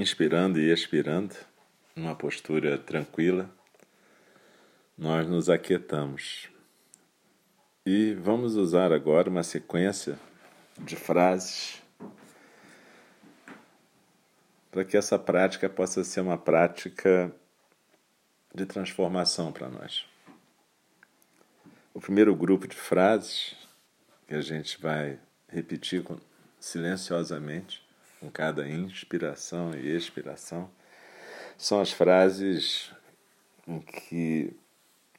inspirando e expirando, numa postura tranquila, nós nos aquietamos. E vamos usar agora uma sequência de frases para que essa prática possa ser uma prática de transformação para nós. O primeiro grupo de frases que a gente vai repetir silenciosamente com cada inspiração e expiração são as frases em que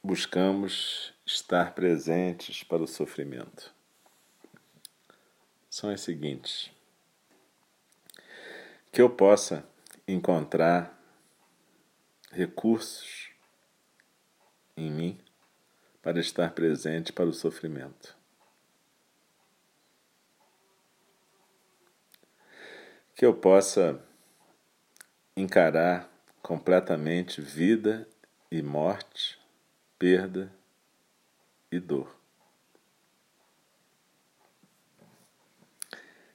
buscamos estar presentes para o sofrimento. São as seguintes: que eu possa encontrar recursos em mim para estar presente para o sofrimento. Que eu possa encarar completamente vida e morte, perda e dor.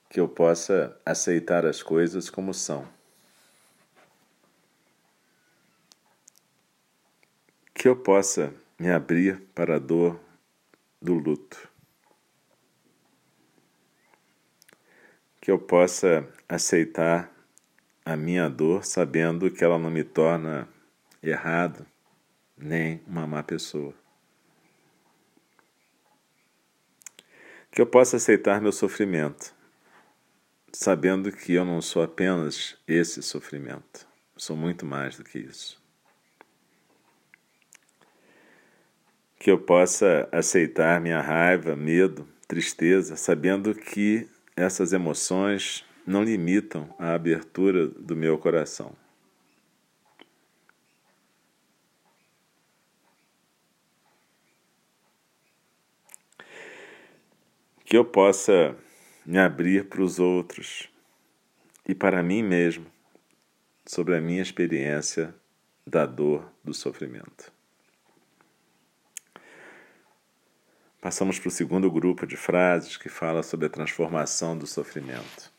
Que eu possa aceitar as coisas como são. Que eu possa me abrir para a dor do luto. Que eu possa aceitar a minha dor sabendo que ela não me torna errado nem uma má pessoa. Que eu possa aceitar meu sofrimento, sabendo que eu não sou apenas esse sofrimento, sou muito mais do que isso. Que eu possa aceitar minha raiva, medo, tristeza, sabendo que essas emoções não limitam a abertura do meu coração. Que eu possa me abrir para os outros e para mim mesmo sobre a minha experiência da dor, do sofrimento. Passamos para o segundo grupo de frases que fala sobre a transformação do sofrimento.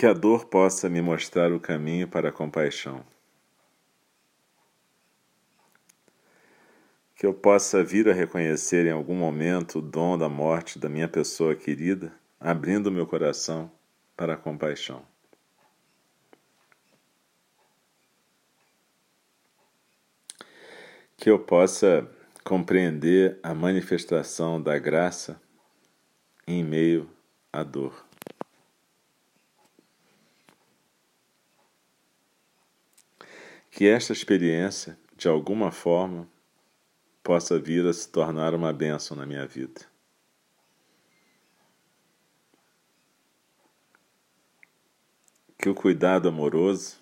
Que a dor possa me mostrar o caminho para a compaixão. Que eu possa vir a reconhecer em algum momento o dom da morte da minha pessoa querida, abrindo meu coração para a compaixão. Que eu possa compreender a manifestação da graça em meio à dor. Que esta experiência, de alguma forma, possa vir a se tornar uma bênção na minha vida. Que o cuidado amoroso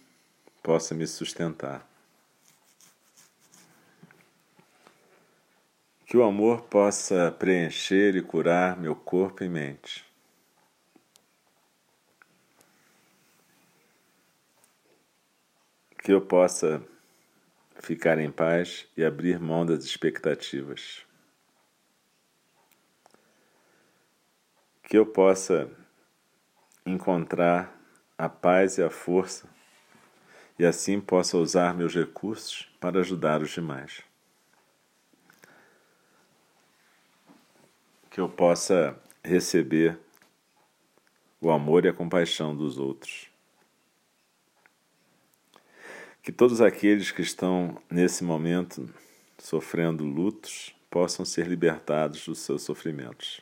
possa me sustentar. Que o amor possa preencher e curar meu corpo e mente. Que eu possa ficar em paz e abrir mão das expectativas. Que eu possa encontrar a paz e a força e assim possa usar meus recursos para ajudar os demais. Que eu possa receber o amor e a compaixão dos outros. Que todos aqueles que estão nesse momento sofrendo lutos possam ser libertados dos seus sofrimentos.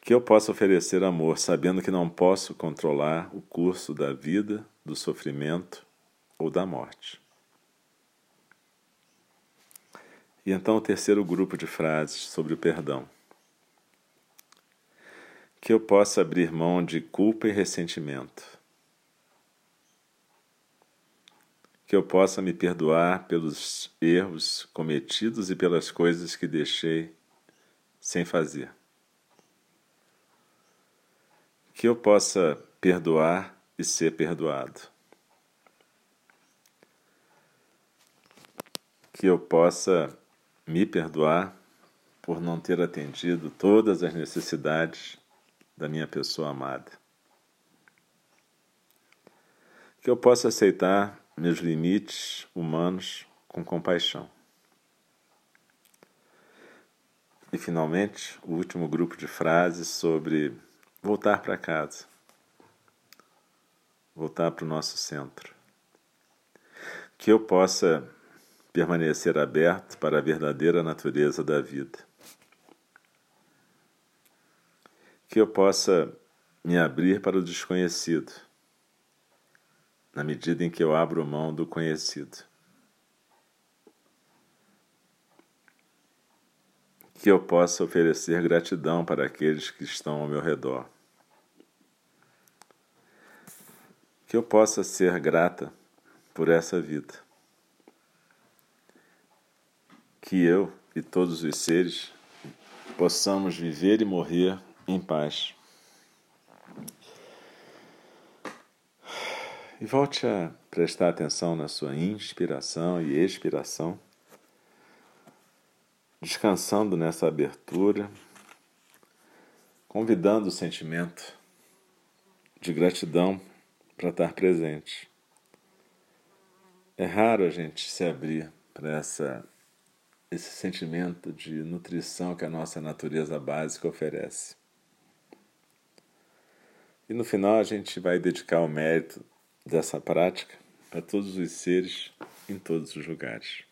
Que eu possa oferecer amor, sabendo que não posso controlar o curso da vida, do sofrimento ou da morte. E então o terceiro grupo de frases sobre o perdão. Que eu possa abrir mão de culpa e ressentimento que eu possa me perdoar pelos erros cometidos e pelas coisas que deixei sem fazer. Que eu possa perdoar e ser perdoado. Que eu possa me perdoar por não ter atendido todas as necessidades da minha pessoa amada. Que eu possa aceitar meus limites humanos com compaixão. E, finalmente, o último grupo de frases sobre voltar para casa, voltar para o nosso centro. Que eu possa permanecer aberto para a verdadeira natureza da vida. Que eu possa me abrir para o desconhecido, na medida em que eu abro mão do conhecido. que eu possa oferecer gratidão para aqueles que estão ao meu redor. Que eu possa ser grata por essa vida. Que eu e todos os seres possamos viver e morrer em paz. E volte a prestar atenção na sua inspiração e expiração descansando nessa abertura, convidando o sentimento de gratidão para estar presente. É raro a gente se abrir para essa esse sentimento de nutrição que a nossa natureza básica oferece. E no final a gente vai dedicar o mérito dessa prática para todos os seres em todos os lugares.